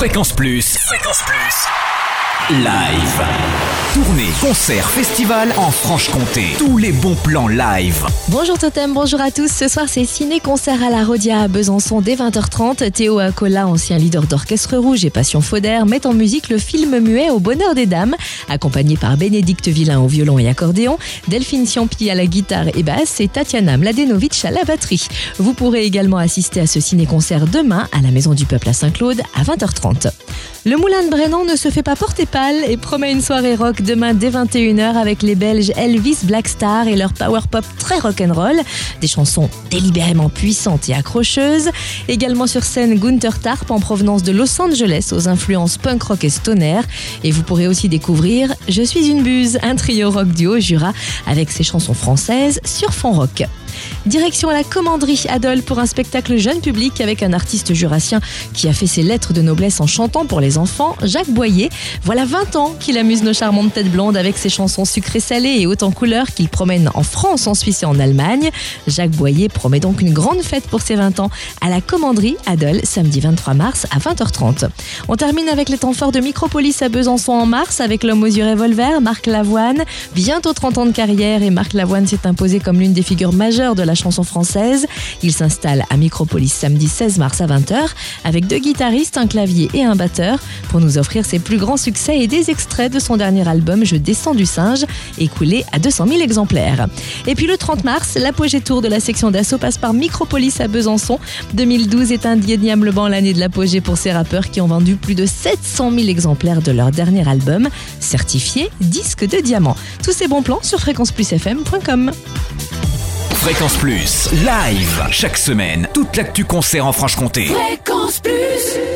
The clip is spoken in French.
Fréquence Plus. Fréquence Plus. Live. Tournée, concert, festival en Franche-Comté. Tous les bons plans live. Bonjour Totem, bonjour à tous. Ce soir, c'est ciné-concert à la Rodia à Besançon dès 20h30. Théo Acola, ancien leader d'Orchestre Rouge et Passion Fauder, met en musique le film muet Au bonheur des dames, accompagné par Bénédicte Villain au violon et accordéon, Delphine Ciampi à la guitare et basse et Tatiana Mladenovic à la batterie. Vous pourrez également assister à ce ciné-concert demain à la Maison du Peuple à Saint-Claude à 20h30. Le Moulin de Brennan ne se fait pas porter pâle et promet une soirée rock demain dès 21h avec les Belges Elvis Blackstar et leur power pop très rock'n'roll. Des chansons délibérément puissantes et accrocheuses. Également sur scène Gunther Tarp en provenance de Los Angeles aux influences punk rock et stoner. Et vous pourrez aussi découvrir Je suis une buse, un trio rock duo Jura avec ses chansons françaises sur fond rock. Direction à la commanderie Adol pour un spectacle jeune public avec un artiste jurassien qui a fait ses lettres de noblesse en chantant pour les enfants, Jacques Boyer. Voilà 20 ans qu'il amuse nos charmantes têtes blondes avec ses chansons sucrées salées et hautes en couleurs qu'il promène en France, en Suisse et en Allemagne. Jacques Boyer promet donc une grande fête pour ses 20 ans à la commanderie Adol samedi 23 mars à 20h30. On termine avec les temps forts de Micropolis à Besançon en mars avec l'homme aux yeux revolver, Marc Lavoine. Bientôt 30 ans de carrière et Marc Lavoine s'est imposé comme l'une des figures majeures de la chanson française. Il s'installe à Micropolis samedi 16 mars à 20h avec deux guitaristes, un clavier et un batteur pour nous offrir ses plus grands succès et des extraits de son dernier album Je descends du singe, écoulé à 200 000 exemplaires. Et puis le 30 mars, l'apogée tour de la section d'assaut passe par Micropolis à Besançon. 2012 est indéniablement l'année de l'apogée pour ces rappeurs qui ont vendu plus de 700 000 exemplaires de leur dernier album, certifié disque de diamant. Tous ces bons plans sur fréquenceplusfm.com. Fréquence Plus. Live. Chaque semaine, toute l'actu concert en Franche-Comté. Fréquence Plus